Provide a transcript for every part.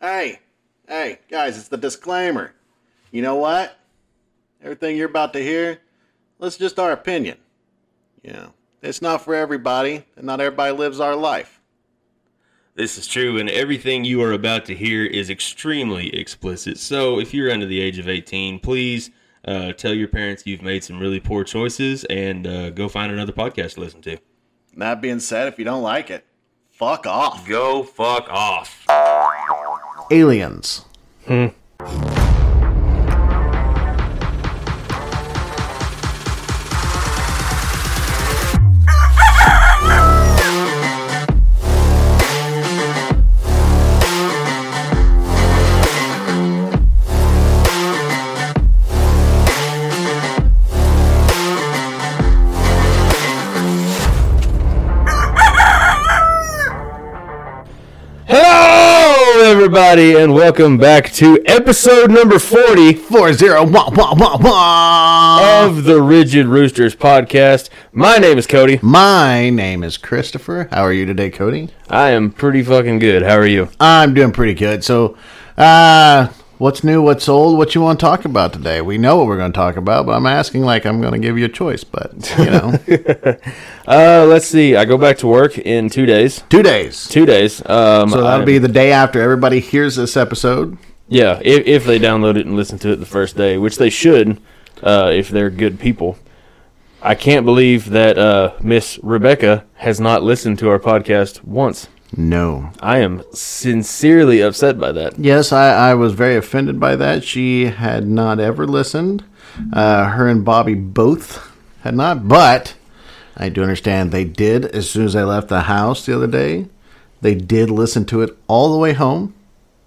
Hey, hey, guys, it's the disclaimer. You know what? Everything you're about to hear, that's just our opinion. You know, it's not for everybody, and not everybody lives our life. This is true, and everything you are about to hear is extremely explicit. So, if you're under the age of 18, please uh, tell your parents you've made some really poor choices and uh, go find another podcast to listen to. That being said, if you don't like it, fuck off. Go fuck off. Aliens. Hello, everybody, and welcome back to episode number 40 Four zero one one one one. of the Rigid Roosters podcast. My name is Cody. My name is Christopher. How are you today, Cody? I am pretty fucking good. How are you? I'm doing pretty good. So, uh, what's new? What's old? What you want to talk about today? We know what we're going to talk about, but I'm asking like I'm going to give you a choice. But you know, Uh, let's see. I go back to work in two days. two days. Two days. Um, So that'll I'm- be the day after everybody hears this episode. Yeah, if, if they download it and listen to it the first day, which they should, uh, if they're good people. I can't believe that uh, Miss Rebecca has not listened to our podcast once. No. I am sincerely upset by that. Yes, I, I was very offended by that. She had not ever listened. Uh, her and Bobby both had not, but I do understand they did as soon as I left the house the other day. They did listen to it all the way home.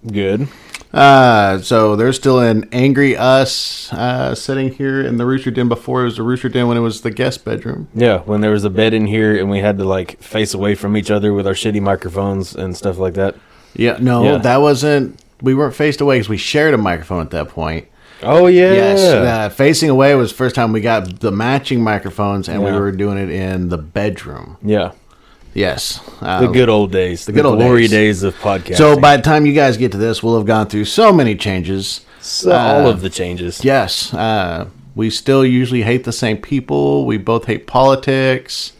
Good. Uh, so there's still an angry us uh, sitting here in the rooster den before it was the rooster den when it was the guest bedroom. Yeah, when there was a bed in here and we had to like face away from each other with our shitty microphones and stuff like that. Yeah, no, Yeah. that wasn't. We weren't faced away because we shared a microphone at that point. Oh yeah. Yes, uh, facing away was the first time we got the matching microphones, and we were doing it in the bedroom. yeah. Yes, uh, The good old days. The good old glory days. days. of podcasting. So by the time you guys get to this, we'll have gone through so many changes. So all of the changes. Yes, uh, we still usually hate the same people. We both hate politics.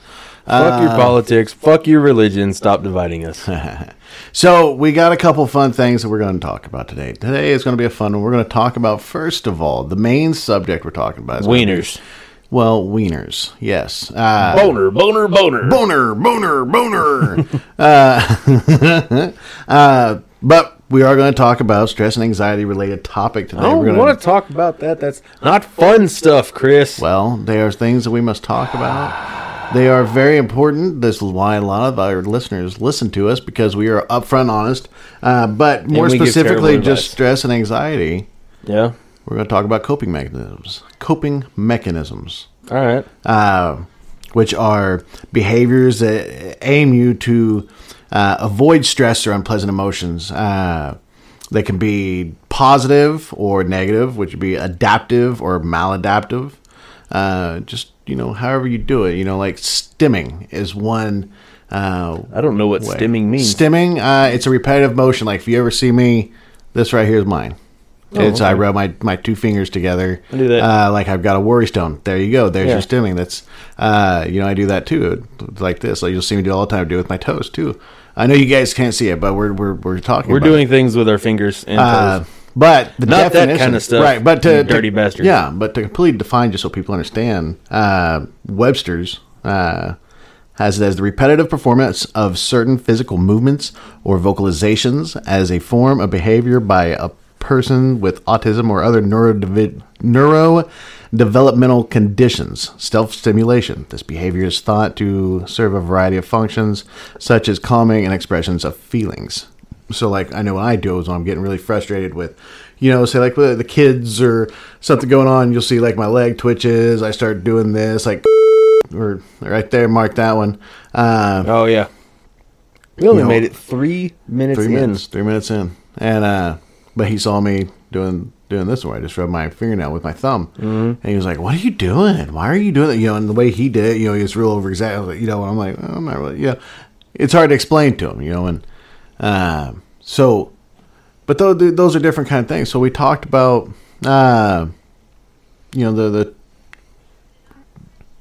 Fuck Uh, your politics. Fuck your religion. Stop dividing us. So we got a couple fun things that we're going to talk about today. Today is going to be a fun one. We're going to talk about first of all the main subject we're talking about. Is gonna be- Wieners. Well, wieners. Yes. Uh, Boner, boner, boner. boner, boner, boner. uh, uh, but we are going to talk about stress and anxiety related topic today. I don't We're gonna, want to talk about that. That's not fun stuff, Chris. Well, they are things that we must talk about. They are very important. This is why a lot of our listeners listen to us because we are upfront honest. Uh, but more specifically, just advice. stress and anxiety. yeah. We're going to talk about coping mechanisms. Coping mechanisms. All right. uh, which are behaviors that aim you to uh, avoid stress or unpleasant emotions. Uh, they can be positive or negative, which would be adaptive or maladaptive. Uh, just you know, however you do it. You know, like stimming is one. Uh, I don't know what way. stimming means. Stimming, uh, it's a repetitive motion. Like if you ever see me, this right here is mine. It's I rub my, my two fingers together. I do that. Uh, like I've got a worry stone. There you go. There's Yeah. your stimming. That's uh, you know I do that too. Like this. Like you'll see me do all the time. I do it with my toes too. I know you guys can't see it, but we're we're, we're talking. We're doing things with our fingers and It. Uh, toes. but the Not that kind of stuff, right? But to, dirty to- bastard. Yeah, but to completely define, just so people understand, uh, Webster's uh, has it as the repetitive performance of certain physical movements or vocalizations as a form of behavior by a person with autism or other neurodevi- neurodevelopmental conditions. Self stimulation. This behavior is thought to serve a variety of functions, such as calming and expressions of feelings. So, like, I know what I do is when I'm getting really frustrated with, you know, say like the kids or something going on, you'll see like my leg twitches. I start doing this, like, or right there, mark that one. Uh, oh yeah. We only You know, made it three minutes three in. minutes, three minutes in, and uh, but he saw me doing doing this where I just rubbed my fingernail with my thumb, mm-hmm. and he was like, "What are you doing? Why are you doing that?" You know, and the way he did it, you know, he was real over exactly. You know, and I'm like, oh, I'm not really, you know, it's hard to explain to him, you know, and uh, so. But th- those are different kind of things. So we talked about, uh, you know, the the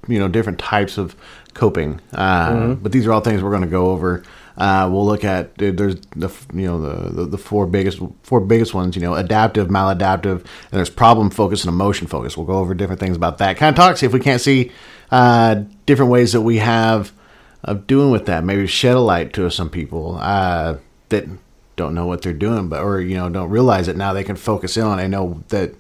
you know different types of coping. Uh, But these are all things we're going to go over. Uh, we'll look at there's the you know the, the the four biggest four biggest ones. You know, adaptive, maladaptive, and there's problem focus and emotion focus. We'll go over different things about that. Kind of talk see if we can't see uh, different ways that we have of doing with that. Maybe shed a light to some people uh, that don't know what they're doing, but or you know don't realize it. Now they can focus in on. and know that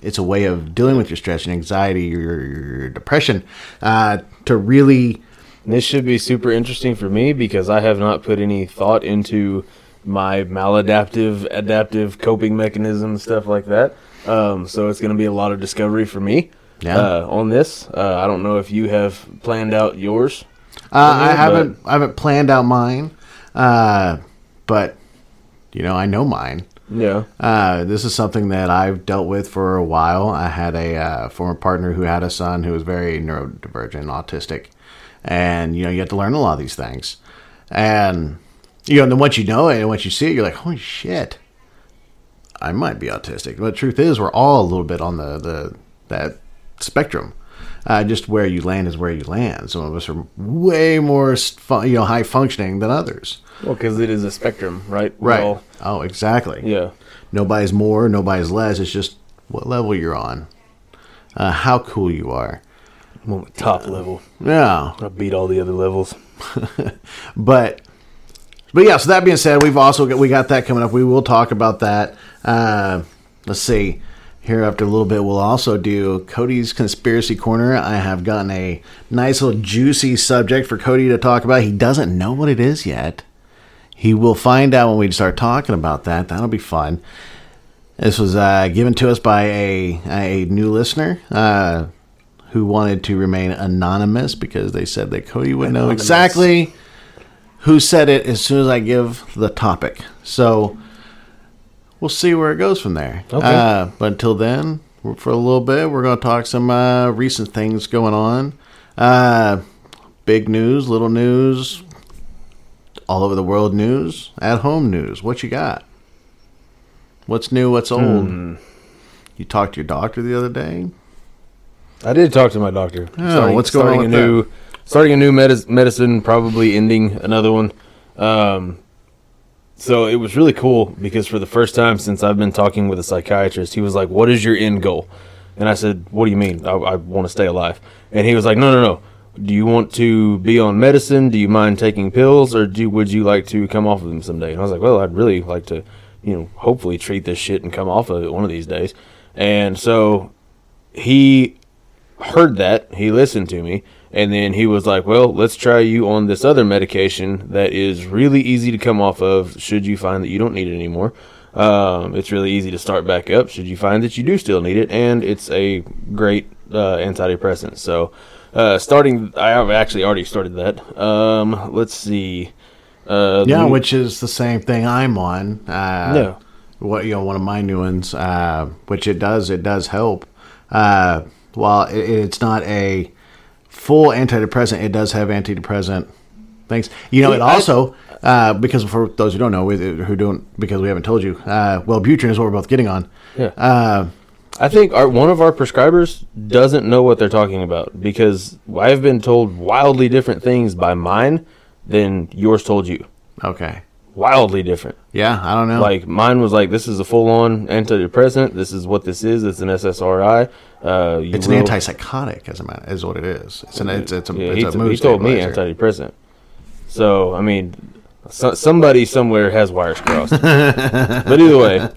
it's a way of dealing with your stress and anxiety your, your depression uh, to really This should be super interesting for me because I have not put any thought into my maladaptive, adaptive coping mechanism, stuff like that. Um, so it's going to be a lot of discovery for me Yeah. uh, on this. Uh, I don't know if you have planned out yours. Uh, I haven't I haven't planned out mine, uh, but you know I know mine. Yeah. Uh, this is something that I've dealt with for a while. I had a uh, former partner who had a son who was very neurodivergent, autistic, and you know you have to learn a lot of these things. And you know, and then once you know it and once you see it, you're like, holy shit, I might be autistic. But the truth is, we're all a little bit on the the that spectrum. Uh, just where you land is where you land. Some of us are way more, you know, high functioning than others. Well, because it is a spectrum, right? We Right. all- oh, exactly. yeah. Nobody's more, nobody's less. It's just what level you're on, uh, how cool you are. I'm on the top level. Yeah, I beat all the other levels. but but yeah. So that being said, we've also got, we got that coming up. We will talk about that. Uh, let's see. Here after a little bit, we'll also do Cody's conspiracy corner. I have gotten a nice little juicy subject for Cody to talk about. He doesn't know what it is yet. He will find out when we start talking about that. That'll be fun. This was uh, given to us by a a new listener uh, who wanted to remain anonymous because they said that Cody would know exactly who said it as soon as I give the topic. So we'll see where it goes from there. Okay. Uh, but until then, for a little bit, we're going to talk some uh, recent things going on. Uh, big news, little news, all over the world news, at home news. What you got? What's new? What's old? Hmm. You talked to your doctor the other day. I did talk to my doctor. Oh, what's going on starting with a new, starting a new medis- medicine, probably ending another one. Um, so it was really cool because for the first time since I've been talking with a psychiatrist, he was like, "What is your end goal?" And I said, "What do you mean? I, I want to stay alive." And he was like, "No, no, no. Do you want to be on medicine? Do you mind taking pills, or do would you like to come off of them someday?" And I was like, "Well, I'd really like to, you know, hopefully treat this shit and come off of it one of these days." And so he heard that. He listened to me. And then he was like well let's try you on this other medication that is really easy to come off of should you find that you don't need it anymore. Um, it's really easy to start back up should you find that you do still need it. And it's a great uh, antidepressant. So uh, starting i have actually already started that. Um, let's see. Uh, Yeah, the- which is the same thing I'm on. Uh, Yeah. What you know, one of my new ones, uh, which it does, it does help. Uh, while it, it's not a full antidepressant, it does have antidepressant things. You know, it also uh, because for those who don't know, we- who don't because we haven't told you, uh, Wellbutrin is what we're both getting on. Yeah. Uh, I think our, one of our prescribers doesn't know what they're talking about because I've been told wildly different things by mine than yours told you. okay. Wildly different. Yeah, I don't know. Like mine was like, "This is a full-on antidepressant. This is what this is. It's an SSRI. Uh, you it's an antipsychotic, as a matter, is what it is. It's an it's, it's a, Yeah, it's he, a mood he told me antidepressant. So I mean, so, somebody somewhere has wires crossed. but either way,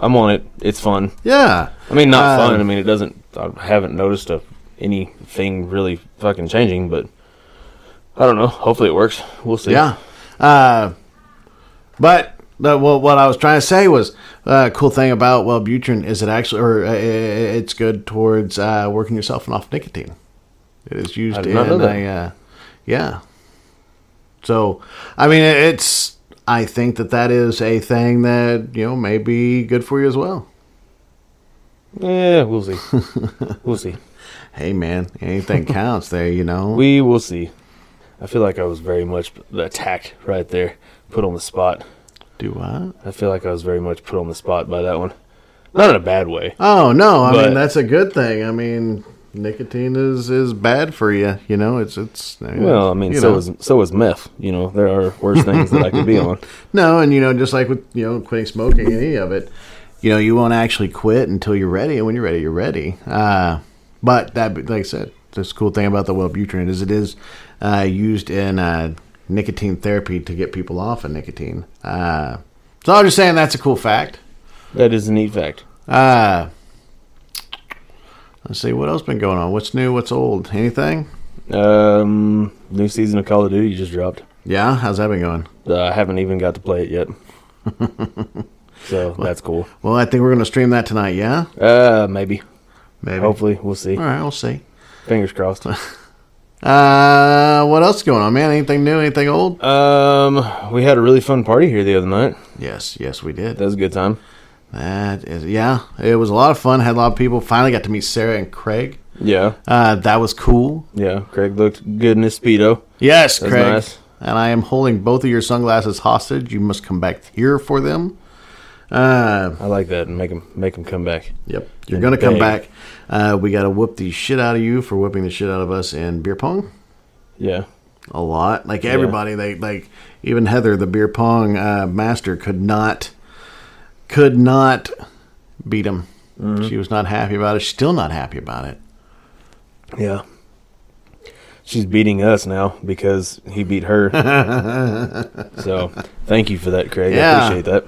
I'm on it. It's fun. Yeah. I mean, not Um, fun. I mean, it doesn't. I haven't noticed a, anything really fucking changing, but I don't know. Hopefully, it works. We'll see. Yeah. Uh, but the, well, what I was trying to say was uh, cool thing about Wellbutrin is it actually, or uh, it's good towards uh, working yourself off nicotine. It is used in a, uh, yeah. So, I mean, it's, I think that that is a thing that, you know, may be good for you as well. Yeah, we'll see. we'll see. Hey, man, anything counts there, you know? We will see. I feel like I was very much attacked right there, put on the spot. Do what? I feel like I was very much put on the spot by that one. Not in a bad way. Oh no, I But- mean that's a good thing. I mean, nicotine is is bad for you. You know, it's it's. Well, I mean, so know. is so is meth. You know, there are worse things that I could be on. no, and you know, just like with you know quitting smoking, any of it, you know, you won't actually quit until you're ready, and when you're ready, you're ready. Uh, but that, like I said, this cool thing about the Wellbutrin is it is uh, used in uh, nicotine therapy to get people off of nicotine. Uh, so I'm just saying that's a cool fact. That is a neat fact. Uh, let's see what else been going on. What's new? What's old? Anything? Um, new season of Call of Duty just dropped. Yeah, how's that been going? Uh, I haven't even got to play it yet. so that's cool. Well, I think we're gonna stream that tonight. Yeah, Uh, maybe. maybe. Hopefully, we'll see. All right, we'll see. Fingers crossed. Uh, what else is going on, man? Anything new? Anything old? um, we had a really fun party here the other night. Yes, yes, we did. That was a good time. That is, yeah, it was a lot of fun. Had a lot of people. Finally got to meet Sarah and Craig. Yeah, Uh, that was cool. yeah. Craig looked good in his speedo. Yes, That's Craig. nice. And I am holding both of your sunglasses hostage. You must come back here for them. Uh, I like that and make him make him come back. Yep. You're going to come back. Uh, we got to whoop the shit out of you for whooping the shit out of us in beer pong. Yeah, A lot. Like everybody, they like even Heather, the beer pong uh, master, could not could not beat him. Mm-hmm. She was not happy about it. She's still not happy about it. yeah. She's beating us now because he beat her. so, thank you for that, Craig. Yeah. I appreciate that.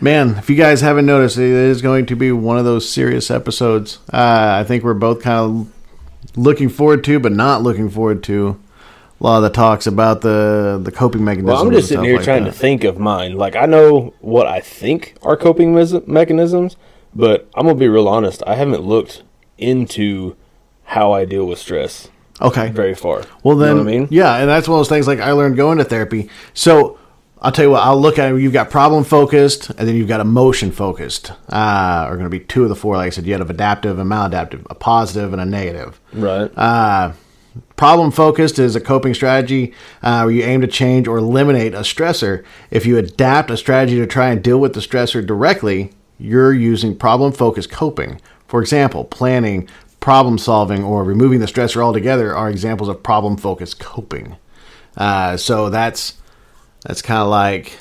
Man, if you guys haven't noticed, it is going to be one of those serious episodes. Uh, I think we're both kind of looking forward to, but not looking forward to a lot of the talks about the the coping mechanisms. Well, I'm just sitting here trying to think of mine. Like I know what I think are coping mes- mechanisms, but I'm gonna be real honest. I haven't looked into how I deal with stress. Okay. very far. Well, You know then, what I mean? yeah, and that's one of those things like I learned going to therapy. So I'll tell you what, I'll look at it. You've got problem focused, and then you've got emotion focused. Uh, are going to be two of the four. Like I said, you have adaptive and maladaptive, a positive and a negative. Right. Uh, problem focused is a coping strategy uh, where you aim to change or eliminate a stressor. If you adapt a strategy to try and deal with the stressor directly, you're using problem focused coping. For example, planning, problem solving, or removing the stressor altogether are examples of problem focused coping. Uh, so that's that's kind of like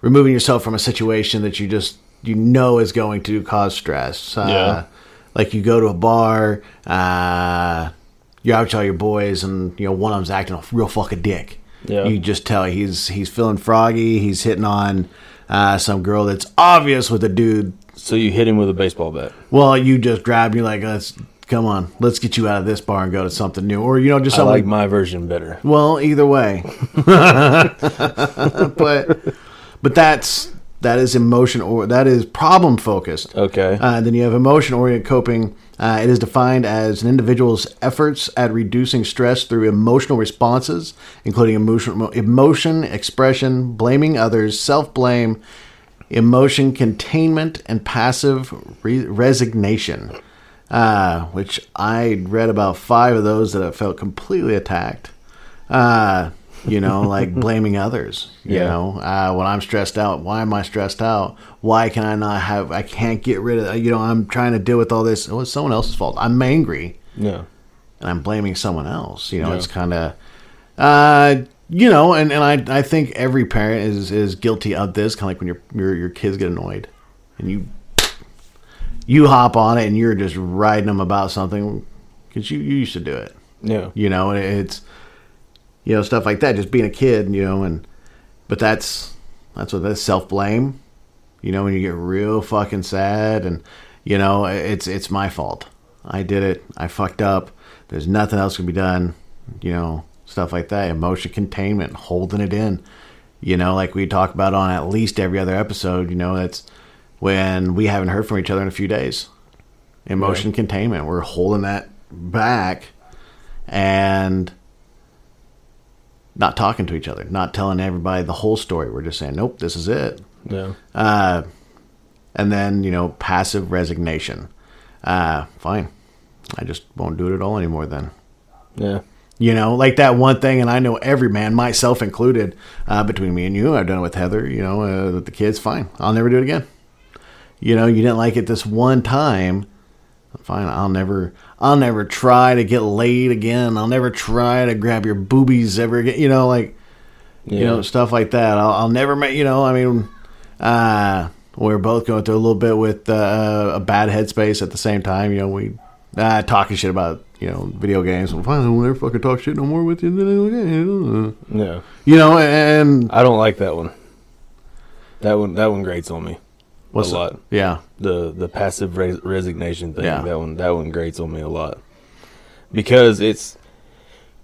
removing yourself from a situation that you just you know is going to cause stress. Uh, Yeah. Like you go to a bar, uh, you're out with all your boys, and you know one of them's acting a real fucking dick. Yeah. You just tell he's he's feeling froggy. He's hitting on uh, some girl that's obvious with a dude. so you hit him with a baseball bat. Well, you just grab. You're like, let's come on, let's get you out of this bar and go to something new, or you know, just I like my version better. well, either way. but but that's that is emotion or that is problem focused. Okay. Uh, then you have emotion oriented coping. Uh, it is defined as an individual's efforts at reducing stress through emotional responses, including emotion, emotion expression, blaming others, self blame, emotion containment, and passive re- resignation. Uh, which I read about five of those that I felt completely attacked. Uh, you know, like blaming others. You Yeah. know, uh, when I'm stressed out, why am I stressed out? Why can I not have? I can't get rid of. You know, I'm trying to deal with all this. Oh, it's someone else's fault. I'm angry Yeah. and I'm blaming someone else. You know, Yeah. it's kind of, uh, you know, and, and I I think every parent is is guilty of this. Kind of like when your your your kids get annoyed, and you you hop on it and you're just riding them about something because you, you used to do it. Yeah. You know, and it's you know stuff like that. Just being a kid, you know, and but that's that's what that's self blame. You know, when you get real fucking sad, and you know it's it's my fault. I did it. I fucked up. There's nothing else can be done. You know, stuff like that. Emotion containment, holding it in. You know, like we talk about on at least every other episode. You know, that's when we haven't heard from each other in a few days. Emotion containment. We're holding that back and not talking to each other, not telling everybody the whole story. We're just saying, nope, this is it. Yeah. Uh, and then, you know, passive resignation. Uh, fine. I just won't do it at all anymore then. Yeah. You know, like that one thing, and I know every man, myself included, uh, between me and you, I've done it with Heather, you know, uh, with the kids, fine. I'll never do it again. You know, you didn't like it this one time. Fine, I'll never, I'll never try to get laid again. I'll never try to grab your boobies ever again. You know, like, you know, stuff like that. I'll, I'll never make, you know, I mean, uh, we are both going through a little bit with uh, a bad headspace at the same time. You know, we uh, talking shit about you know video games. Well, fine, we'll never fucking talk shit no more with you. Yeah. You know, and I don't like that one. That one that one grates on me what's a lot. Yeah, The the passive res- resignation thing. Yeah. That one that one grates on me a lot because it's.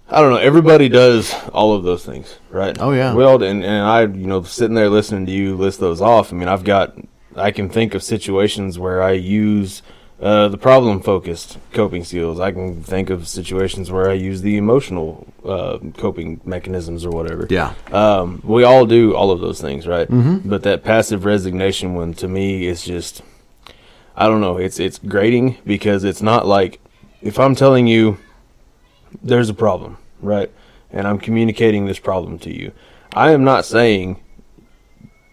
I don't know. Everybody does all of those things, right? Oh, yeah. Well, and, and I, you know, sitting there listening to you list those off. I mean, I've got, I can think of situations where I use uh, the problem focused coping skills. I can think of situations where I use the emotional uh, coping mechanisms or whatever. yeah, Um, we all do all of those things, right? Mm-hmm. But that passive resignation one to me is just, I don't know. It's it's grating because it's not like if I'm telling you there's a problem, right? And I'm communicating this problem to you. I am not saying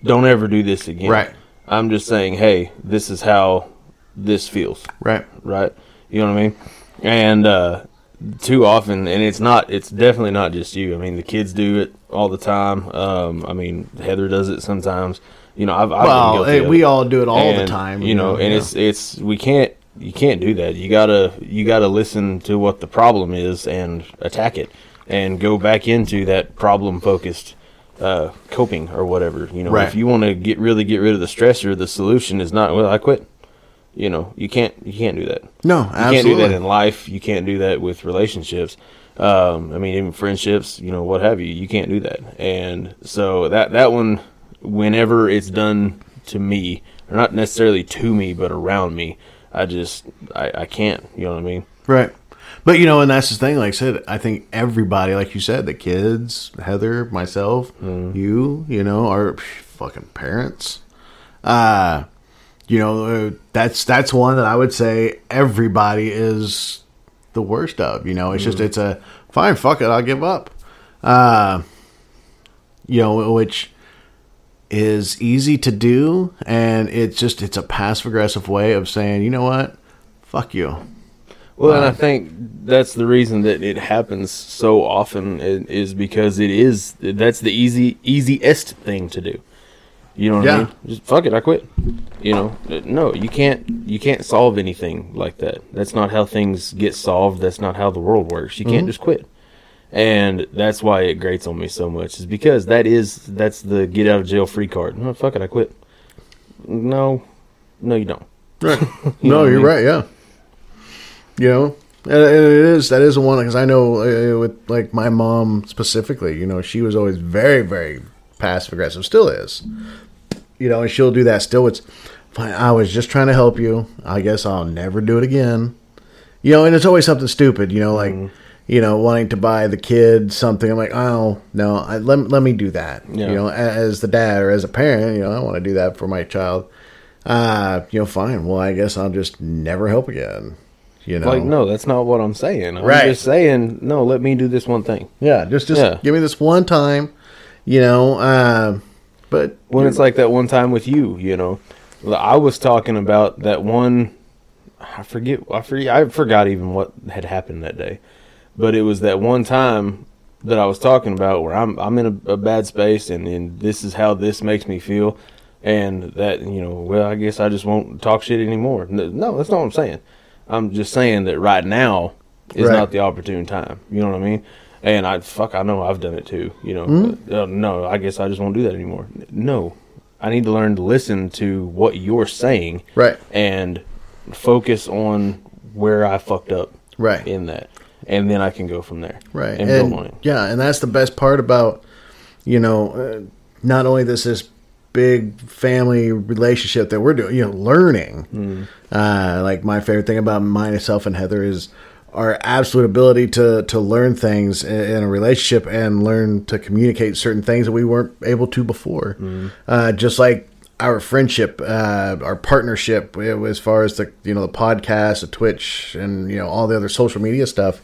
don't ever do this again. Right. I'm just saying, hey, this is how this feels right. right? You know what I mean? And uh, too often, and it's not. It's definitely not just you. I mean, the kids do it all the time. Um, I mean, Heather does it sometimes. You know, I've, I've Well, hey, we all do it all the time. You know, and yeah. it's it's we can't you can't do that. You gotta you gotta listen to what the problem is and attack it, and go back into that problem focused uh, coping or whatever. You know, Right. if you want to get really get rid of the stressor, the solution is not well. I quit. You know, you can't you can't do that. no, You can't do that in life. You can't do that with relationships. Um, I mean, even friendships, you know, what have you. You can't do that. And so that that one, whenever it's done to me, or not necessarily to me, but around me, I just I, I can't. You know what I mean? Right. But you know, and that's the thing. Like I said, I think everybody, like you said, the kids, Heather, myself, Mm. you, you know, our fucking parents. Uh, you know, uh, that's that's one that I would say everybody is the worst of. You know, it's Mm. just it's a fine, fuck it, I'll give up. Uh, you know, which is easy to do, and it's just it's a passive aggressive way of saying, you know what, fuck you. Well, and I think that's the reason that it happens so often is because it is that's the easy easiest thing to do. You know what Yeah. I mean? Just fuck it, I quit. You know, no, you can't you can't solve anything like that. That's not how things get solved. That's not how the world works. You can't just quit. And that's why it grates on me so much is because that is that's the get out of jail free card. No, fuck it, I quit. No, no, you don't. Right. You no, what I you're mean? right. Yeah. You know, and and it is that is the one because I know uh, with like my mom specifically. You know, she was always very, very passive aggressive. Still is. You know, and she'll do that still. It's fine. I was just trying to help you. I guess I'll never do it again. You know, and it's always something stupid. You know, like. Mm-hmm. You know, wanting to buy the kid something, I'm like, oh no, I, let let me do that. Yeah. You know, as the dad or as a parent, you know, I want to do that for my child uh, you know, fine. Well, I guess I'll just never help again. You know, Like, no, that's not what I'm saying. I'm Right. just saying, no, let me do this one thing. yeah, just just Yeah. give me this one time. You know, uh, but when it's like that one time with you, you know, I was talking about that one. I forget. I forget. I forgot even what had happened that day, but it was that one time that I was talking about where I'm I'm in a, a bad space and, and this is how this makes me feel, and that you know, well, I guess I just won't talk shit anymore. No, that's not what I'm saying. I'm just saying that right now is Right. not the opportune time. You know what I mean? And I fuck, I know I've done it too. You know, but, uh, no, I guess I just won't do that anymore. No, I need to learn to listen to what you're saying, Right. and focus on where I fucked up, Right. in that, and then I can go from there, right, and, and, build on it. yeah, and that's the best part about you know, uh, not only this this big family relationship that we're doing, you know, learning. Mm-hmm. Uh, like my favorite thing about myself and Heather is our absolute ability to to learn things in, a relationship and learn to communicate certain things that we weren't able to before. Mm-hmm. Uh, just like our friendship, uh, our partnership, as far as the you know the podcast, the Twitch, and you know all the other social media stuff.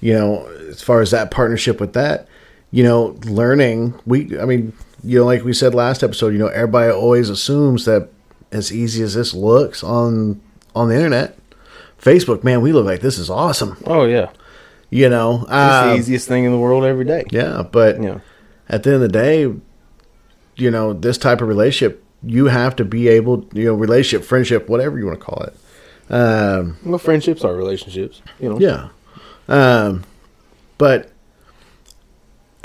you know, as far as that partnership with that, you know, learning, we, I mean, you know, like we said last episode, you know, everybody always assumes that as easy as this looks on on the internet, Facebook, man, we look like this is awesome. Oh yeah, You know, it's um, the easiest thing in the world every day. yeah, but Yeah. at the end of the day, you know, this type of relationship, you have to be able, you know, relationship, friendship, whatever you want to call it. Um, Well, friendships are relationships. You know. yeah. Um, but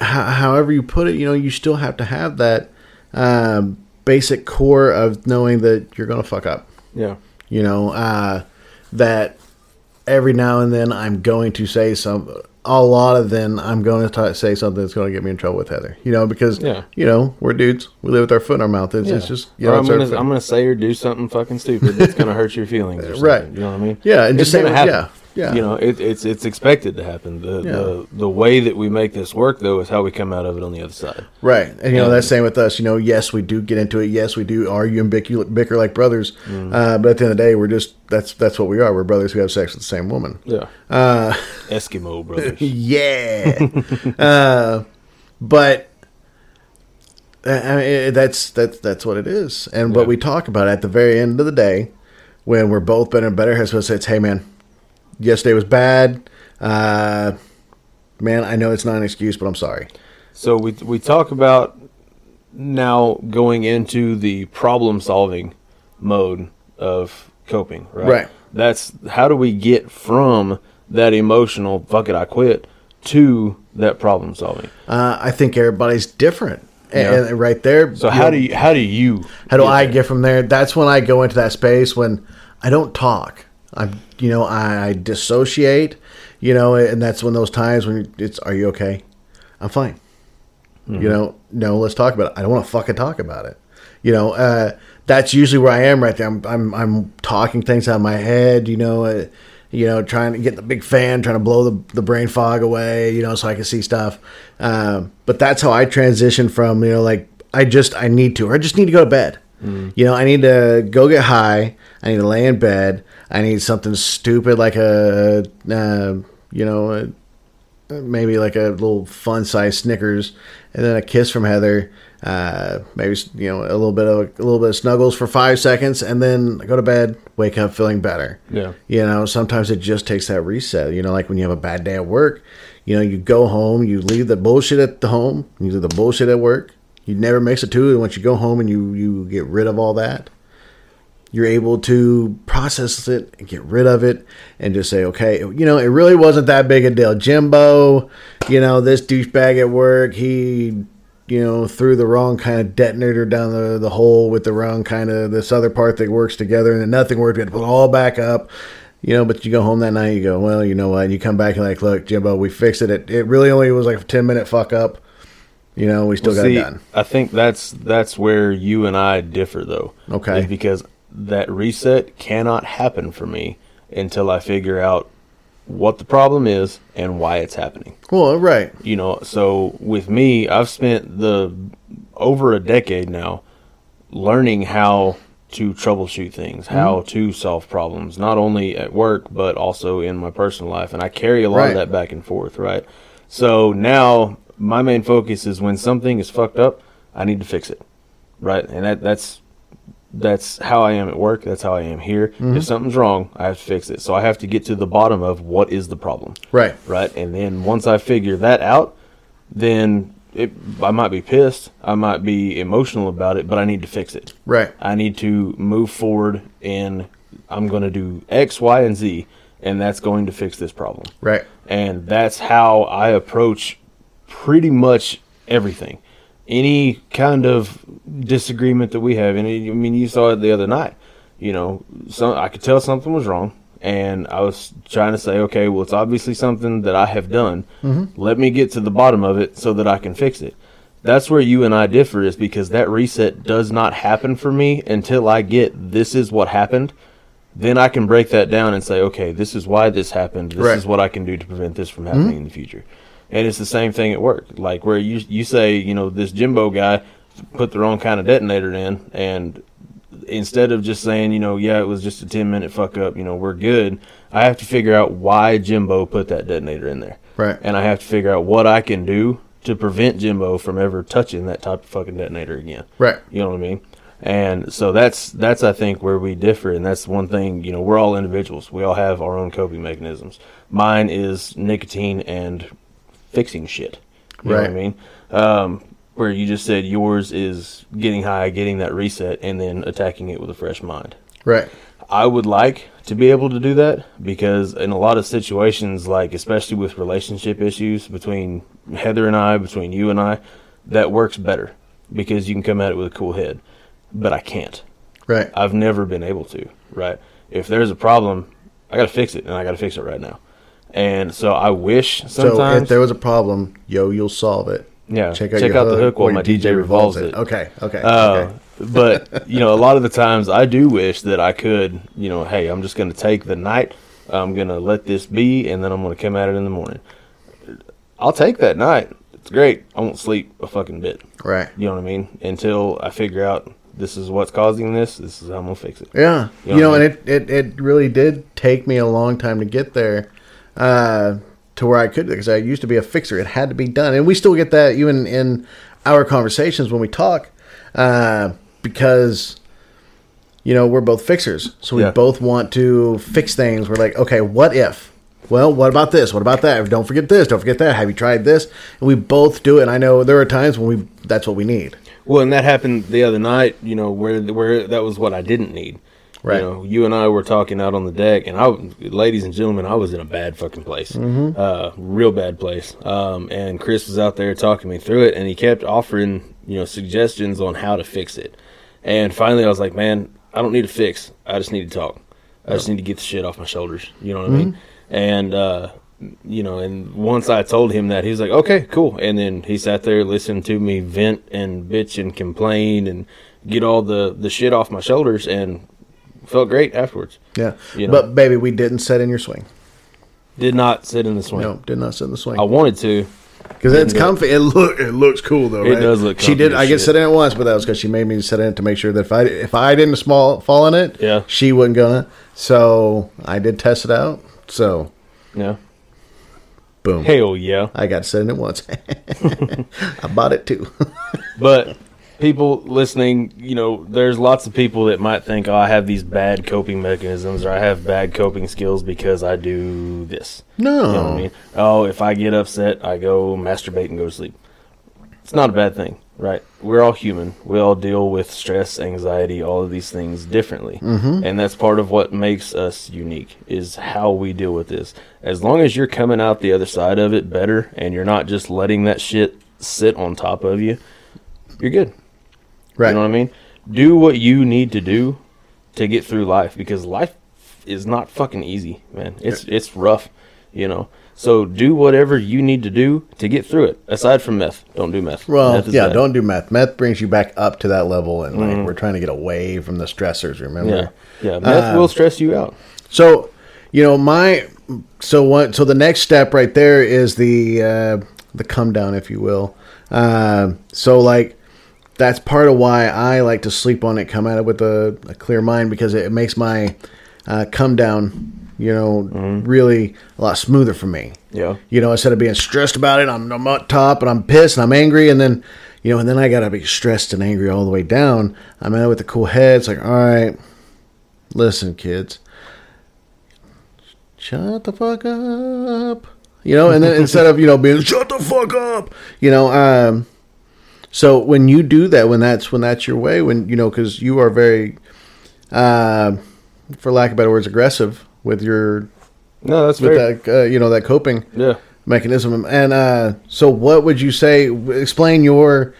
ho- however you put it, you know, you still have to have that um, basic core of knowing that you're going to fuck up. Yeah. You know, uh, that every now and then I'm going to say some. A lot of then I'm going to t- say something that's going to get me in trouble with Heather. You know, because Yeah. you know we're dudes. We live with our foot in our mouth. It's, it's just you know, I'm. I'm gonna say or do something fucking stupid that's gonna hurt your feelings. Right. You know what I mean? Yeah, and just It's gonna say- yeah, yeah. You know, it, it's it's expected to happen. The, Yeah. the the way that we make this work though is how we come out of it on the other side. Right. And, you know, Yeah. that's same with us. You know, yes, we do get into it. Yes, we do argue and bicker, bicker like brothers. Mm. Uh, but at the end of the day, we're just, that's that's what we are. We're brothers who have sex with the same woman. Yeah. Uh, Eskimo brothers. yeah. uh, but uh, I mean, that's, that's, that's what it is. And what we talk about at the very end of the day, when we're both better and better, has to say, it's, hey, man, yesterday was bad. Uh, man, I know it's not an excuse, but I'm sorry. So we we talk about now going into the problem solving mode of coping, right? Right. That's how do we get from that emotional fuck it I quit to that problem solving. Uh, I think everybody's different. And, Yeah. and right there. So how know, do you how do you how do get I there? get from there? That's when I go into that space when I don't talk. I'm, you know, I, I dissociate. You know, and that's when those times when it's, are you okay? I'm fine. Mm-hmm. You know, no, let's talk about it. I don't want to fucking talk about it. You know, uh, that's usually where I am right there. I'm, I'm, I'm talking things out of my head. You know, uh, you know, trying to get the big fan, trying to blow the, the brain fog away. You know, so I can see stuff. Um, but that's how I transition from you know, like I just I need to, or I just need to go to bed. You know, I need to go get high. I need to lay in bed. I need something stupid like a, uh, you know, a, maybe like a little fun size Snickers, and then a kiss from Heather. Uh, maybe you know a little bit of a little bit of snuggles for five seconds, and then go to bed. Wake up feeling better. Yeah. You know, sometimes it just takes that reset. You know, like when you have a bad day at work, you know, you go home, you leave the bullshit at the home, you leave the bullshit at work. You never mix the two, and once you go home and you you get rid of all that, you're able to process it and get rid of it and just say, okay, you know, it really wasn't that big a deal. Jimbo, you know, this douchebag at work, he, you know, threw the wrong kind of detonator down the, the hole with the wrong kind of this other part that works together and then nothing worked. We had to put it all back up. You know, but you go home that night, you go, well, you know what? And you come back and like, look, Jimbo, we fixed it. It, it really only was like a 10 minute fuck up. You know, we still got See, it done. I think that's that's where you and I differ though. Okay. Because that reset cannot happen for me until I figure out what the problem is and why it's happening. Well, right. You know, so with me, I've spent the over a decade now learning how to troubleshoot things, mm-hmm. how to solve problems, not only at work but also in my personal life, and I carry a lot Right. of that back and forth, right? So now my main focus is when something is fucked up, I need to fix it, right? And that that's that's how I am at work. That's how I am here. If mm-hmm. something's wrong, I have to fix it. So I have to get to the bottom of what is the problem Right. right? And then once I figure that out, then it, I might be pissed, I might be emotional about it, but I need to fix it. Right. I need to move forward, and I'm going to do X, Y, and Z, and that's going to fix this problem. Right. And that's how I approach pretty much everything. Any kind of disagreement that we have, and I mean, you saw it the other night. You know, some I could tell something was wrong, and I was trying to say, okay, well, it's obviously something that I have done. Mm-hmm. Let me get to the bottom of it so that I can fix it. That's where you and I differ, is because that reset does not happen for me until I get this is what happened. Then I can break that down and say, okay, this is why this happened. This Right. is what I can do to prevent this from mm-hmm. happening in the future. And it's the same thing at work. Like where you you say, you know, this Jimbo guy put the wrong kind of detonator in, and instead of just saying, you know, yeah, it was just a ten minute fuck up, you know, we're good. I have to figure out why Jimbo put that detonator in there. Right. And I have to figure out what I can do to prevent Jimbo from ever touching that type of fucking detonator again. Right. You know what I mean? And so that's that's I think where we differ, and that's one thing. You know, we're all individuals. We all have our own coping mechanisms. Mine is nicotine and fixing shit. You know what I mean? Um, where you just said yours is getting high, getting that reset, and then attacking it with a fresh mind. Right. I would like to be able to do that because in a lot of situations, like especially with relationship issues between Heather and I, between you and I, that works better because you can come at it with a cool head. But I can't. Right. I've never been able to. Right. If there's a problem, I got to fix it, and I got to fix it right now. And so I wish sometimes. So if there was a problem, yo, you'll solve it. yeah, Check out, check out the hook while my DJ revolves it. Okay. Okay. Uh, okay. but you know, a lot of the times I do wish that I could, you know, hey, I'm just going to take the night, I'm going to let this be, and then I'm going to come at it in the morning. I'll take that night. It's great. I won't sleep a fucking bit. Right. You know what I mean? Until I figure out this is what's causing this. This is how I'm gonna fix it. Yeah, You you know know, what and it, it, it really did take me a long time to get there, uh, to where I could because I used to be a fixer. It had to be done, and we still get that even in our conversations when we talk, uh, because you know we're both fixers, so we Yeah. both want to fix things. We're like, okay, what if? Well, what about this? What about that? Don't forget this. Don't forget that. Have you tried this? And we both do it. And I know there are times when we that's what we need. Well, and that happened the other night. You know, where where that was what I didn't need. Right. You know, you and I were talking out on the deck, and I, ladies and gentlemen, I was in a bad fucking place, uh, real bad place. Um, and Chris was out there talking me through it, and he kept offering, you know, suggestions on how to fix it. And finally, I was like, man, I don't need to fix. I just need to talk. I just need to get the shit off my shoulders. You know what I mean? And uh, you know, and once I told him that, he was like, okay, cool. And then he sat there, listened to me vent and bitch and complain and get all the the shit off my shoulders, and felt great afterwards. Yeah, You know. but baby, we didn't set in your swing. Did not sit in the swing. No, did not sit in the swing. I wanted to. Because it's comfy. It look it looks cool though. It right? does look She did. I get sit in it once, but that was because she made me sit in it to make sure that if I if I didn't small fall in it, Yeah. she wasn't gonna. So I did test it out. So Yeah. boom, Hell yeah. I got to sit in it once. I bought it too. But people listening, you know, there's lots of people that might think, oh, I have these bad coping mechanisms or I have bad coping skills because I do this. no, You know what I mean? Oh, if I get upset, I go masturbate and go to sleep. It's not a bad thing, right? We're all human. We all deal with stress, anxiety, all of these things differently. Mm-hmm. And that's part of what makes us unique is how we deal with this. As long as you're coming out the other side of it better and you're not just letting that shit sit on top of you, you're good. Right? You know what I mean? Do what you need to do to get through life because life is not fucking easy, man. It's it's rough, you know. So do whatever you need to do to get through it. Aside from meth, don't do meth. well, Meth yeah, bad. don't do meth. Meth brings you back up to that level, and like we're trying to get away from the stressors. Remember? Yeah, yeah. Meth will stress you out. So, you know, my so what? So the next step right there is the uh, the come down, if you will. Uh, so like that's part of why I like to sleep on it, come at it with a, a clear mind because it makes my uh, come down, you know, really a lot smoother for me. Yeah. You know, instead of being stressed about it, I'm, I'm up top and I'm pissed and I'm angry, and then, you know, and then I gotta be stressed and angry all the way down. I'm at it with a cool head. It's like, all right, listen, kids, shut the fuck up. You know, and then instead of you know being shut the fuck up, you know, um, so when you do that, when that's when that's your way, when you know, because you are very, uh, for lack of better words, aggressive with your No, that's with that uh, you know that coping Yeah. mechanism. And uh, so, what would you say? Explain your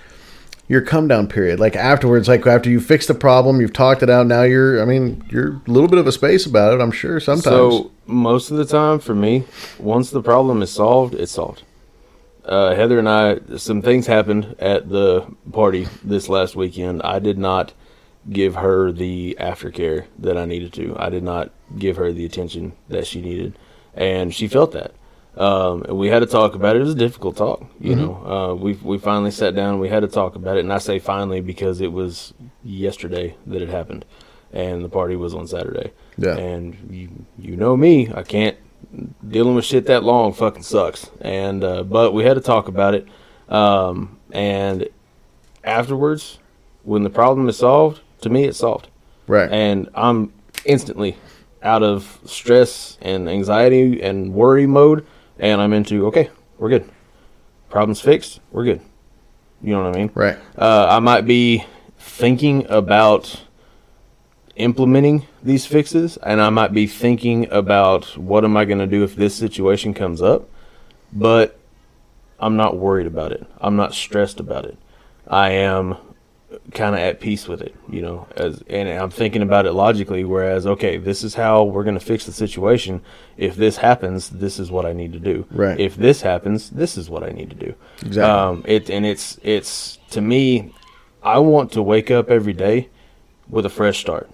your come down period, like afterwards, like after you fix the problem, you've talked it out. Now you're, I mean, you're a little bit of a space about it. I'm sure sometimes. So most of the time, for me, once the problem is solved, it's solved. Uh, Heather and I, some things happened at the party this last weekend. I did not give her the aftercare that I needed to. I did not give her the attention that she needed, and she felt that. Um, and we had to talk about it. It was a difficult talk, you know. Uh, we we finally sat down. We had to talk about it, and I say finally because it was yesterday that it happened, and the party was on Saturday. Yeah. And you you know me, I can't dealing with shit that long fucking sucks. And uh, but we had to talk about it. Um, and afterwards, when the problem is solved, to me it's solved. Right. And I'm instantly out of stress and anxiety and worry mode, and I'm into okay, we're good. Problems fixed, we're good. You know what I mean? right. uh, I might be thinking about implementing these fixes, and I might be thinking about what am I going to do if this situation comes up, but I'm not worried about it. I'm not stressed about it. I am kind of at peace with it, you know, as and I'm thinking about it logically. Whereas, okay, this is how we're going to fix the situation. If this happens, this is what I need to do. Right. If this happens, this is what I need to do. Exactly. Um, it and it's it's to me, I want to wake up every day with a fresh start.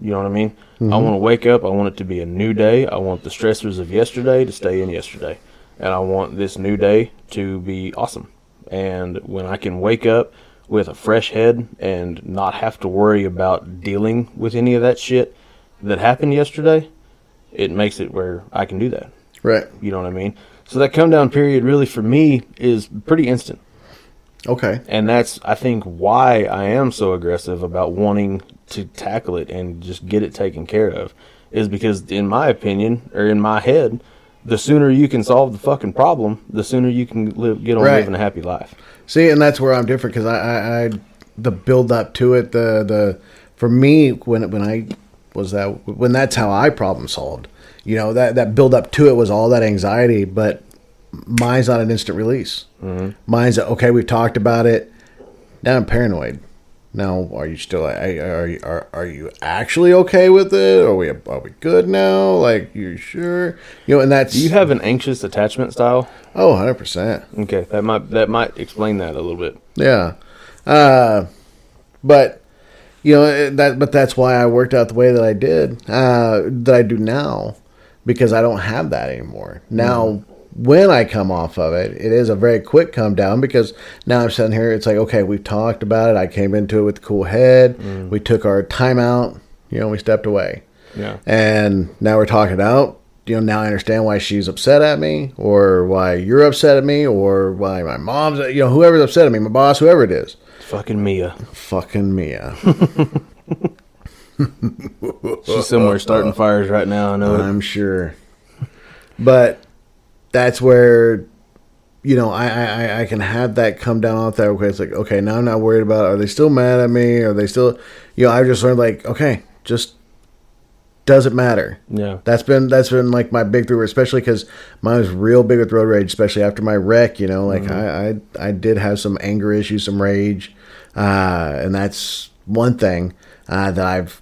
You know what I mean? I mm-hmm. want to wake up. I want it to be a new day. I want the stressors of yesterday to stay in yesterday, and I want this new day to be awesome. And when I can wake up with a fresh head and not have to worry about dealing with any of that shit that happened yesterday, it makes it where I can do that. Right. You know what I mean? So that come down period really for me is pretty instant. Okay. And that's I think why I am so aggressive about wanting to tackle it and just get it taken care of is because in my opinion or in my head, the sooner you can solve the fucking problem, the sooner you can live get on Right. living a happy life. See, and that's where I'm different because I, I, I, the build up to it, the the for me when when I was that when that's how I problem solved. You know that that build up to it was all that anxiety, but mine's not an instant release. Mm-hmm. Mine's a, okay. We've talked about it. Now I'm paranoid. Now, are you still? Are you are, are you actually okay with it? Are we are we good now? Like you sure? You know, and that's Do you have an anxious attachment style? oh, 100 percent. Okay, that might that might explain that a little bit. Yeah. Uh, but you know eh, that but that's why I worked out the way that I did uh, that I do now because I don't have that anymore. Now when I come off of it, it is a very quick come down because now I'm sitting here. It's like okay, we've talked about it. I came into it with a cool head. Mm. We took our time out. You know, we stepped away. Yeah. And now we're talking out. You know, now I understand why she's upset at me, or why you're upset at me, or why my mom's, you know, whoever's upset at me, my boss, whoever it is. Fucking Mia. Fucking Mia. She's somewhere starting fires right now. I know. I'm sure. But that's where, you know, I, I, I- can have that come down off that. Okay, it's like, okay, now I'm not worried about, are they still mad at me? Are they still, you know, I just learned like, okay, just doesn't matter. Yeah. That's been that's been like my big through, especially because mine was real big with road rage, especially after my wreck. You know, like I, I I did have some anger issues, some rage, uh, and that's one thing uh, that I've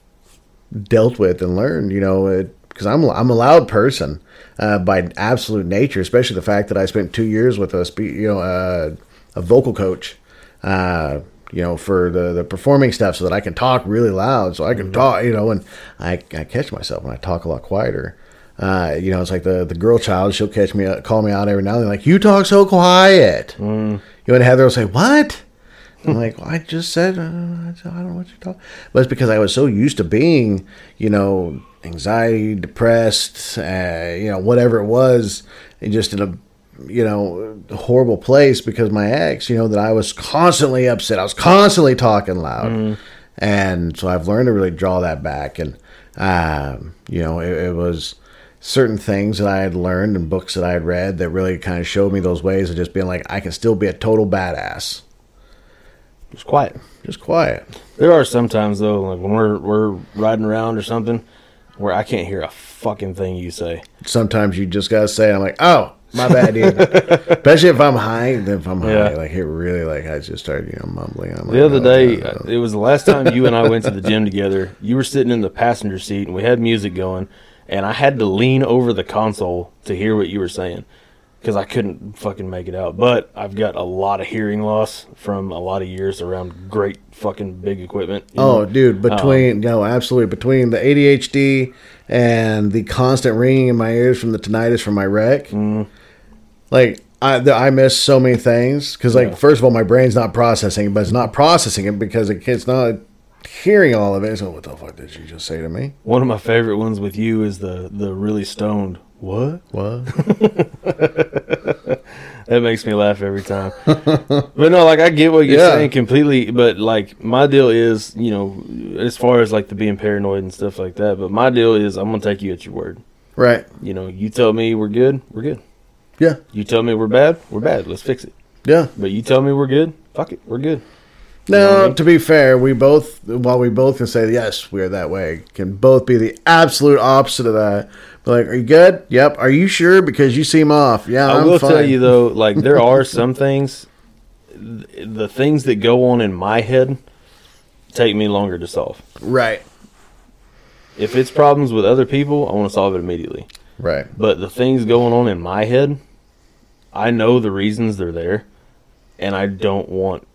dealt with and learned. You know, it because I'm I'm a loud person uh, by absolute nature, especially the fact that I spent two years with a spe- you know uh, a vocal coach. Uh, you know, for the, the performing stuff, so that I can talk really loud, so I can talk, you know, and I, I catch myself when I talk a lot quieter. Uh, you know, it's like the the girl child. She'll catch me, call me out every now and then, like you talk so quiet. You know, and Heather will say, "What?" I'm like, well, I just said, uh, I don't know what you're talking. But it's because I was so used to being, you know, anxiety, depressed, uh, you know, whatever it was, and just in a, you know, horrible place because my ex, you know, that I was constantly upset. I was constantly talking loud. And so I've learned to really draw that back. And, um, you know, it, it was certain things that I had learned and books that I had read that really kind of showed me those ways of just being like, I can still be a total badass. Just quiet. Just quiet. There are sometimes though, like when we're we're riding around or something, where I can't hear a fucking thing you say. Sometimes you just gotta say, I'm like, oh, my bad, dude. Especially if I'm high, then if I'm high, Yeah. like it really, like I just started, you know, mumbling. I'm The like, other oh, day, no, no. it was the last time you and I went to the gym together. You were sitting in the passenger seat, and we had music going, and I had to lean over the console to hear what you were saying because I couldn't fucking make it out. But I've got a lot of hearing loss from a lot of years around great fucking big equipment. Oh, know? dude, um, between no, absolutely between the ADHD and the constant ringing in my ears from the tinnitus from my wreck, mm. like I the, I miss so many things because like Yeah. first of all, my brain's not processing it, but it's not processing it because it, it's not hearing all of it. So what the fuck did you just say to me? One of my favorite ones with you is the the really stoned What? What? That makes me laugh every time. but no, like I get what you're Yeah. saying completely. But like my deal is, you know, as far as like the being paranoid and stuff like that. But my deal is, I'm gonna take you at your word. right. You know, you tell me we're good, we're good. Yeah. You tell me we're bad, we're bad. Let's fix it. Yeah. But you tell me we're good, fuck it, we're good. No, know I mean? to be fair, we both, while we both can say yes, we are that way, can both be the absolute opposite of that. Like, are you good? Yep. Are you sure? Because you seem off. Yeah, I I'm will fine. tell you though, like there are some things, the things that go on in my head take me longer to solve. Right. If it's problems with other people, I want to solve it immediately. Right. But the things going on in my head, I know the reasons they're there, and I don't want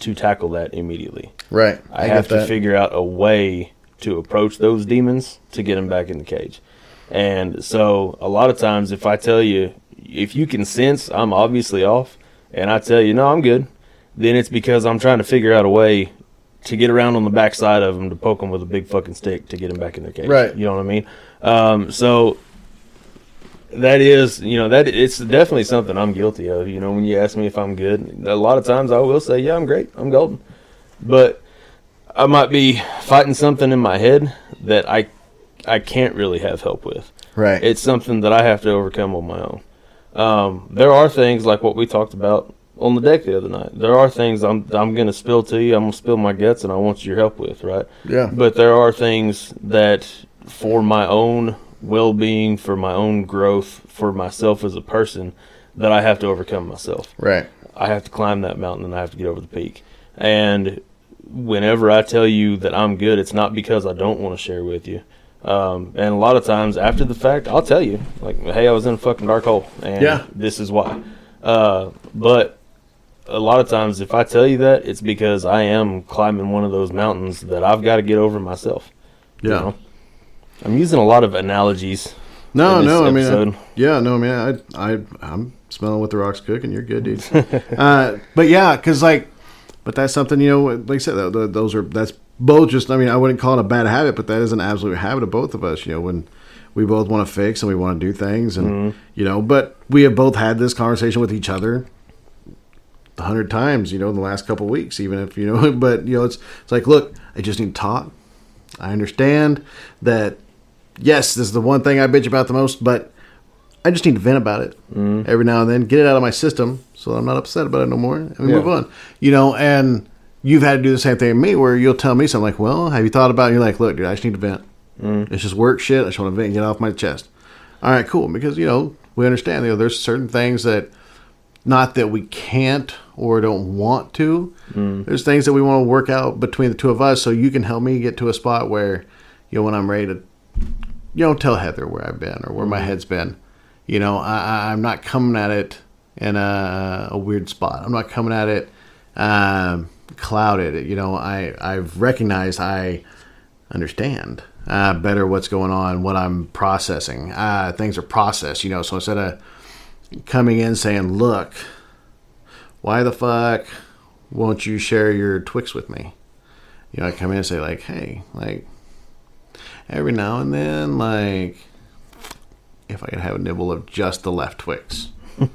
to tackle that immediately. Right. I, get have to figure out a way to approach those demons to get them back in the cage. And so, a lot of times, if I tell you, if you can sense I'm obviously off, and I tell you, no, I'm good, then it's because I'm trying to figure out a way to get around on the backside of them to poke them with a big fucking stick to get them back in their cage. Right. You know what I mean? Um, so, that is, you know, that it's definitely something I'm guilty of. You know, when you ask me if I'm good, a lot of times I will say, yeah, I'm great, I'm golden. But I might be fighting something in my head that I I can't really have help with. Right. It's something that I have to overcome on my own. Um, there are things like what we talked about on the deck the other night. There are things I'm I'm going to spill to you. I'm going to spill my guts, and I want your help with, right? yeah. But there are things that, for my own well being, for my own growth, for myself as a person, that I have to overcome myself. Right. I have to climb that mountain and I have to get over the peak. And whenever I tell you that I'm good, it's not because I don't want to share with you. Um, and a lot of times after the fact, I'll tell you, like, hey, I was in a fucking dark hole, and Yeah. this is why. Uh, but a lot of times, if I tell you that, it's because I am climbing one of those mountains that I've got to get over myself. you Yeah. know? I'm using a lot of analogies. No, no. I mean. I, yeah, no, man. I, I, I'm smelling what the rocks cooking. You're good, dude. uh, but yeah, because like, but that's something you know. Like I said, th- th- those are that's both just. I mean, I wouldn't call it a bad habit, but that is an absolute habit of both of us. You know, when we both want to fix and we want to do things, and mm-hmm. you know, but we have both had this conversation with each other a hundred times. You know, in the last couple of weeks, even if you know. But you know, it's it's like, look, I just need to talk. I understand that yes, this is the one thing I bitch about the most, but I just need to vent about it mm-hmm. every now and then, get it out of my system so I'm not upset about it no more, and we Yeah. move on. You know, and you've had to do the same thing to me where you'll tell me something like, well, have you thought about it? And you're like, look, dude, I just need to vent. Mm. It's just work shit. I just want to vent and get off my chest. All right, cool. Because, you know, we understand, you know, there's certain things that, not that we can't or don't want to, mm. there's things that we want to work out between the two of us so you can help me get to a spot where, you know, when I'm ready to you know, tell Heather where I've been or where my mm. head's been. You know, I, I- I'm not coming at it in a, a weird spot. I'm not coming at it um, clouded. You know, I I've recognized I understand uh, better what's going on, what I'm processing. Uh, things are processed. You know, so instead of coming in saying, "Look, why the fuck won't you share your Twix with me?" You know, I come in and say like, "Hey, like." every now and then, like if I could have a nibble of just the left Twix.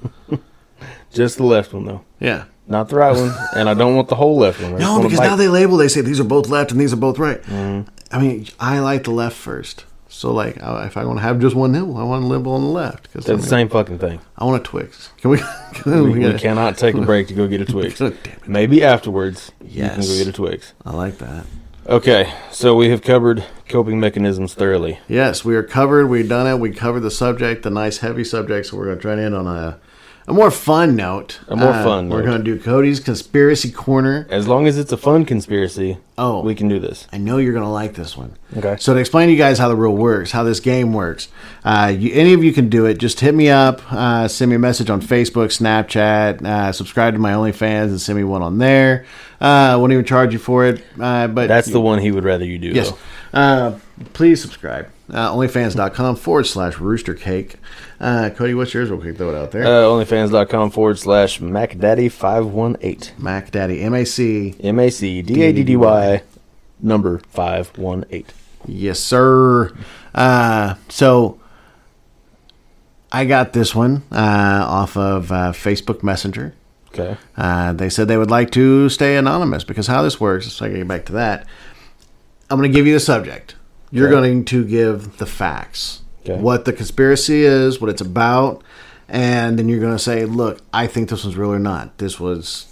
Just the left one, though. Yeah. Not the right one. and I don't want the whole left one. I No, because now they label. They say these are both left and these are both right. Mm-hmm. I mean, I like the left first. So, like, if I want to have just one nibble, I want to nibble on the left because They're the same fucking thing. I want a Twix. Can we? Can We, we, we cannot take a break to go get a Twix. Damn it. Maybe afterwards yes. you can go get a Twix. I like that. Okay, so we have covered coping mechanisms thoroughly. Yes, we are covered. We've done it. We covered the subject, the nice heavy subject. So we're going to try to end on a, a more fun note. A more Uh, fun We're note. going to do Cody's conspiracy corner. As long as it's a fun conspiracy, Oh, we can do this. I know you're going to like this one. Okay. So to explain to you guys how the rule works, how this game works, uh, you, any of you can do it. Just hit me up, uh, send me a message on Facebook, Snapchat, uh, subscribe to my OnlyFans, and send me one on there. Uh, I won't even charge you for it, uh, but That's the one he would rather you do. Yes. Though. Please subscribe. Uh, OnlyFans.com forward slash rooster cake. Uh, Cody, what's yours? Real quick, throw it out there. Uh, OnlyFans.com forward slash MacDaddy518. Mac Daddy, M A C. M A C D A D D Y number 518. Yes, sir. Uh, so I got this one uh, off of uh, Facebook Messenger. Okay. Uh, they said they would like to stay anonymous because how this works, so I can get back to that. I'm going to give you the subject. You're going to give the facts, Okay. what the conspiracy is, what it's about, and then you're going to say, look, I think this was real or not. This was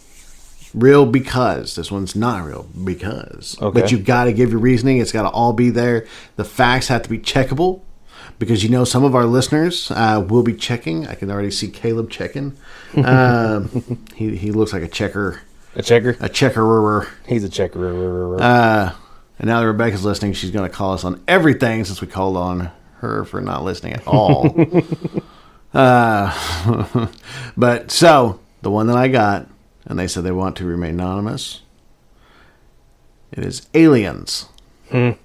real because this one's not real because. Okay. But you've got to give your reasoning. It's got to all be there. The facts have to be checkable because you know some of our listeners uh, will be checking. I can already see Caleb checking. Um, he, he looks like a checker, A checker. a checkerer. He's a checker. Uh, and now that Rebecca's listening, she's going to call us on everything since we called on her for not listening at all. uh, but so the one that I got, and they said they want to remain anonymous. It is aliens. I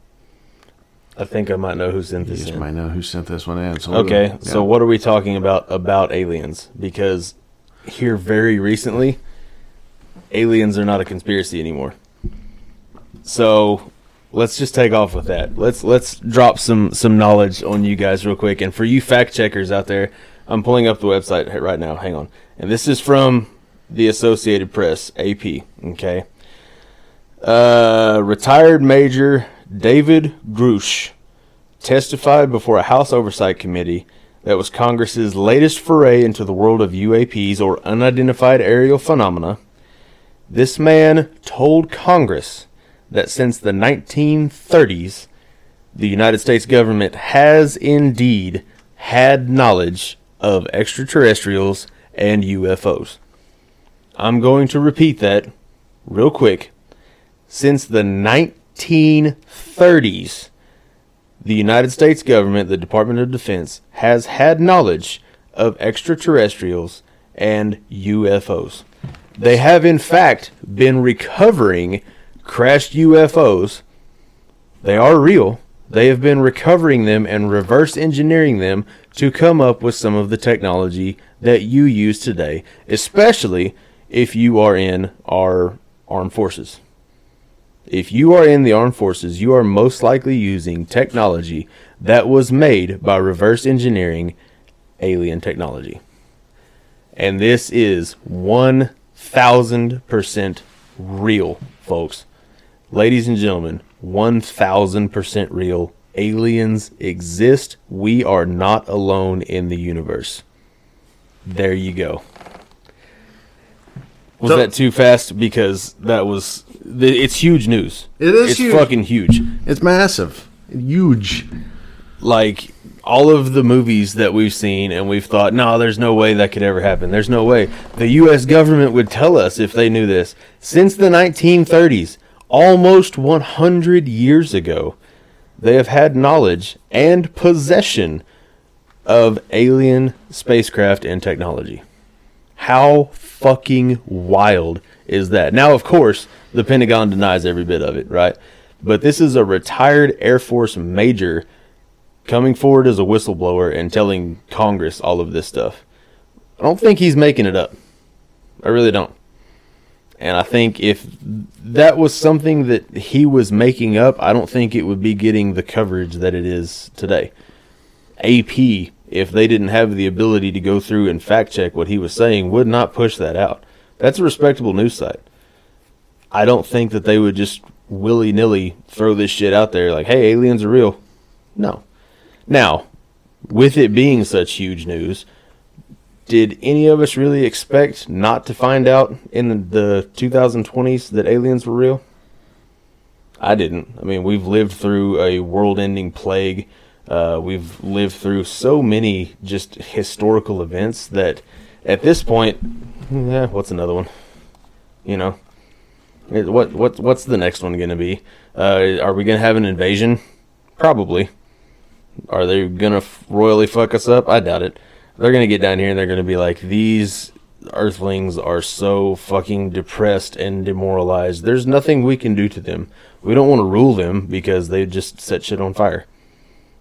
think I might know who sent You this just in. might know who sent this one in. So Okay, yeah. so what are we talking about about aliens? Because here very recently, aliens are not a conspiracy anymore. So let's just take off with that. Let's let's drop some some knowledge on you guys real quick. And for you fact checkers out there, I'm pulling up the website right now. Hang on, and this is from the Associated Press, AP. Okay. Uh, retired Major David Grusch testified before a House Oversight Committee that was Congress's latest foray into the world of UAPs or unidentified aerial phenomena. This man told Congress that since the 1930s, the United States government has indeed had knowledge of extraterrestrials and UFOs. I'm going to repeat that real quick. Since the 1930s, the United States government, the Department of Defense, has had knowledge of extraterrestrials and UFOs. They have, in fact, been recovering crashed UFOs. They are real. They have been recovering them and reverse engineering them to come up with some of the technology that you use today, especially if you are in our armed forces. If you are in the armed forces, you are most likely using technology that was made by reverse engineering alien technology. And this is 1000% real, folks. Ladies and gentlemen, 1000% real. Aliens exist. We are not alone in the universe. There you go. Was So- that too fast? Because that was. It's huge news. It is It's huge. fucking huge. It's massive, huge. Like all of the movies that we've seen, and we've thought, no, there's no way that could ever happen. There's no way. The U.S. government would tell us if they knew this. Since the 1930s, almost 100 years ago, they have had knowledge and possession of alien spacecraft and technology. How fucking wild is that? Now, of course, the Pentagon denies every bit of it, right? But this is a retired Air Force major coming forward as a whistleblower and telling Congress all of this stuff. I don't think he's making it up. I really don't. And I think if that was something that he was making up, I don't think it would be getting the coverage that it is today. AP, if they didn't have the ability to go through and fact check what he was saying, would not push that out. That's a respectable news site. I don't think that they would just willy nilly throw this shit out there like, hey, aliens are real. No. Now, with it being such huge news, did any of us really expect not to find out in the 2020s that aliens were real? I didn't. I mean, we've lived through a world ending plague. Uh, we've lived through so many just historical events that at this point, yeah, what's another one? You know, what what what's the next one going to be? Uh, are we going to have an invasion? Probably. Are they going to royally fuck us up? I doubt it. They're to get down here and they're to be like, these earthlings are so fucking depressed and demoralized. There's nothing we can do to them. We don't want to rule them because they just set shit on fire.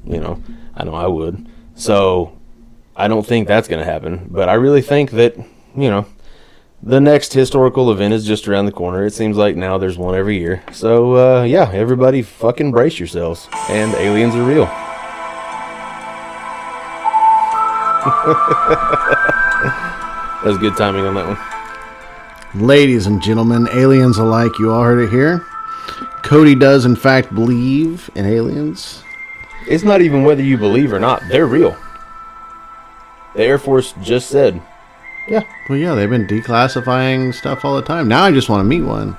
You know, I know I would. So I don't think that's going to happen. But I really think that, you know, the next historical event is just around the corner. It seems like now there's one every year. So, uh, yeah, everybody fucking brace yourselves. And aliens are real. That was good timing on that one. Ladies and gentlemen, aliens alike, you all heard it here. Cody does, in fact, believe in aliens. It's not even whether you believe or not; they're real. The Air Force just said, "Yeah, Well, yeah, they've been declassifying stuff all the time. Now I just want to meet one.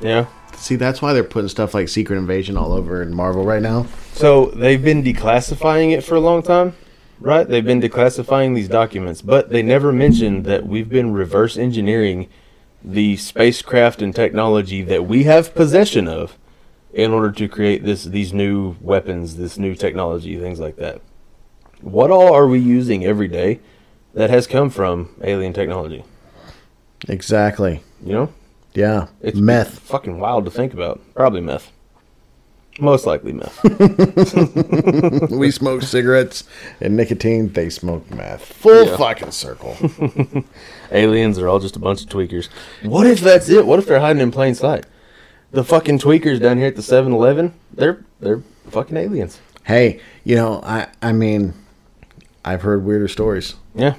yeah." See, that's why they're putting stuff like Secret Invasion all over in Marvel right now. So they've been declassifying it for a long time, right? They've been declassifying these documents, but they never mentioned that we've been reverse engineering the spacecraft and technology that we have possession of in order to create this these new weapons, this new technology, things like that. What all are we using every day that has come from alien technology? Exactly. You know? Yeah. It's Meth. fucking wild to think about. Probably meth. Most likely meth. we smoke cigarettes and nicotine. They smoke meth. Full Yeah. fucking circle. Aliens are all just a bunch of tweakers. What if that's it? What if they're hiding in plain sight? The fucking tweakers down here at the 7-Eleven, they're they're fucking aliens. hey, you know, I I mean, I've heard weirder stories. Yeah.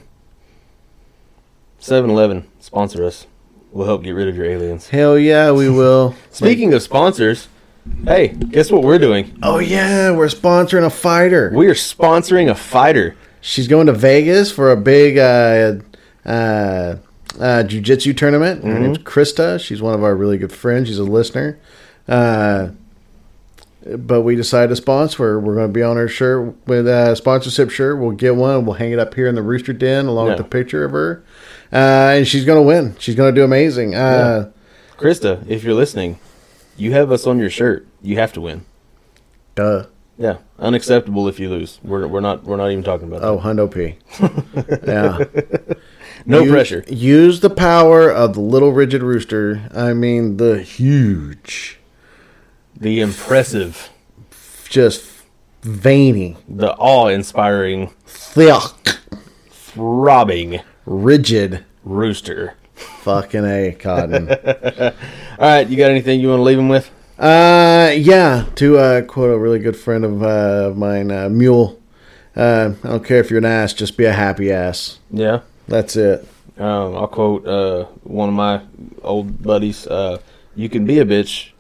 7-Eleven, sponsor us. We'll help get rid of your aliens. Hell yeah, we will. Speaking of sponsors, hey, guess what we're doing? oh yeah, we're sponsoring a fighter. We are sponsoring a fighter. She's going to Vegas for a big uh, uh, uh, jiu-jitsu tournament. Her name's Krista. She's one of our really good friends. She's a listener. Uh, but we decided to sponsor her. We're going to be on her shirt with a sponsorship shirt. We'll get one. We'll hang it up here in the Rooster Den along Yeah. with the picture of her. Uh, and she's going to win. She's going to do amazing. Uh, Krista, if you're listening, you have us on your shirt. You have to win. Duh. Yeah, unacceptable if you lose. We're, we're not we're not even talking about that. Oh, Hundo P. yeah. no Use- pressure. Use the power of the little rigid rooster. I mean, the huge, The impressive, just veiny, the awe-inspiring, thick, throbbing rigid rooster. Fucking A cotton. All right, you got anything you want to leave him with? uh, yeah, to uh, quote a really good friend of, uh, mine, uh, Mule. Uh, I don't care if you're an ass, just be a happy ass. Yeah. That's it. Um, I'll quote uh, one of my old buddies. Uh, you can be a bitch.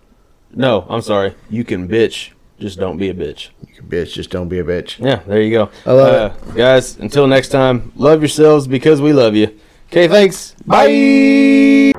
No, I'm sorry. You can bitch. Just don't be a bitch. You can bitch, just don't be a bitch. Yeah, there you go. I love uh, Guys, until next time, love yourselves because we love you. Okay, thanks. Bye.